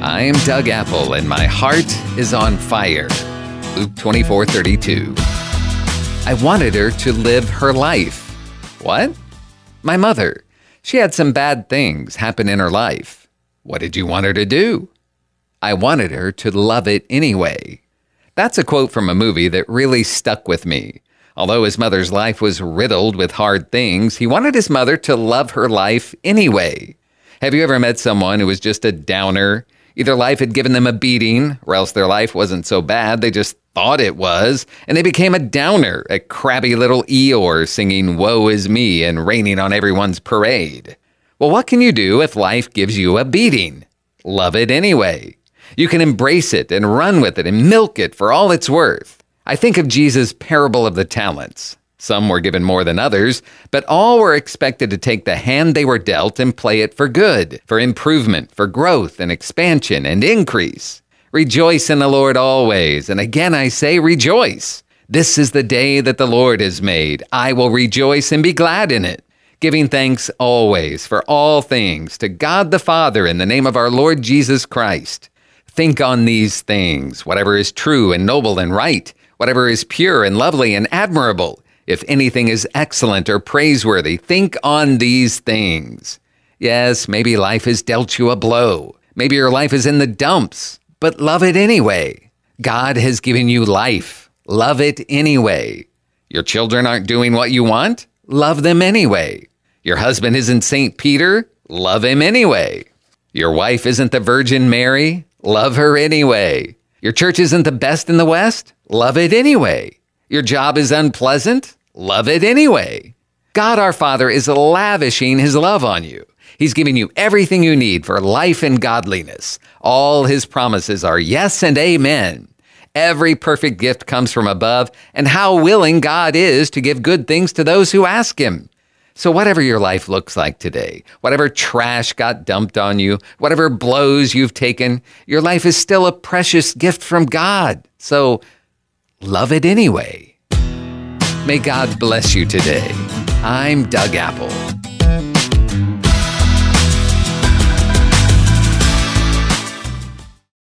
I'm Doug Apple, and my heart is on fire. Luke 24 32. I wanted her to live her life. What? My mother. She had some bad things happen in her life. What did you want her to do? I wanted her to love it anyway. That's a quote from a movie that really stuck with me. Although his mother's life was riddled with hard things, he wanted his mother to love her life anyway. Have you ever met someone who was just a downer? Either life had given them a beating, or else their life wasn't so bad, they just thought it was, and they became a downer, a crabby little Eeyore singing Woe is Me and raining on everyone's parade. Well, what can you do if life gives you a beating? Love it anyway. You can embrace it and run with it and milk it for all it's worth. I think of Jesus' parable of the talents. Some were given more than others, but all were expected to take the hand they were dealt and play it for good, for improvement, for growth and expansion and increase. Rejoice in the Lord always, and again I say rejoice. This is the day that the Lord has made. I will rejoice and be glad in it. Giving thanks always for all things to God the Father in the name of our Lord Jesus Christ. Think on these things, whatever is true and noble and right, whatever is pure and lovely and admirable if anything is excellent or praiseworthy, think on these things. Yes, maybe life has dealt you a blow. Maybe your life is in the dumps, but love it anyway. God has given you life. Love it anyway. Your children aren't doing what you want? Love them anyway. Your husband isn't St. Peter? Love him anyway. Your wife isn't the Virgin Mary? Love her anyway. Your church isn't the best in the West? Love it anyway. Your job is unpleasant? Love it anyway. God our Father is lavishing his love on you. He's giving you everything you need for life and godliness. All his promises are yes and amen. Every perfect gift comes from above, and how willing God is to give good things to those who ask him. So, whatever your life looks like today, whatever trash got dumped on you, whatever blows you've taken, your life is still a precious gift from God. So, love it anyway. May God bless you today. I'm Doug Apple.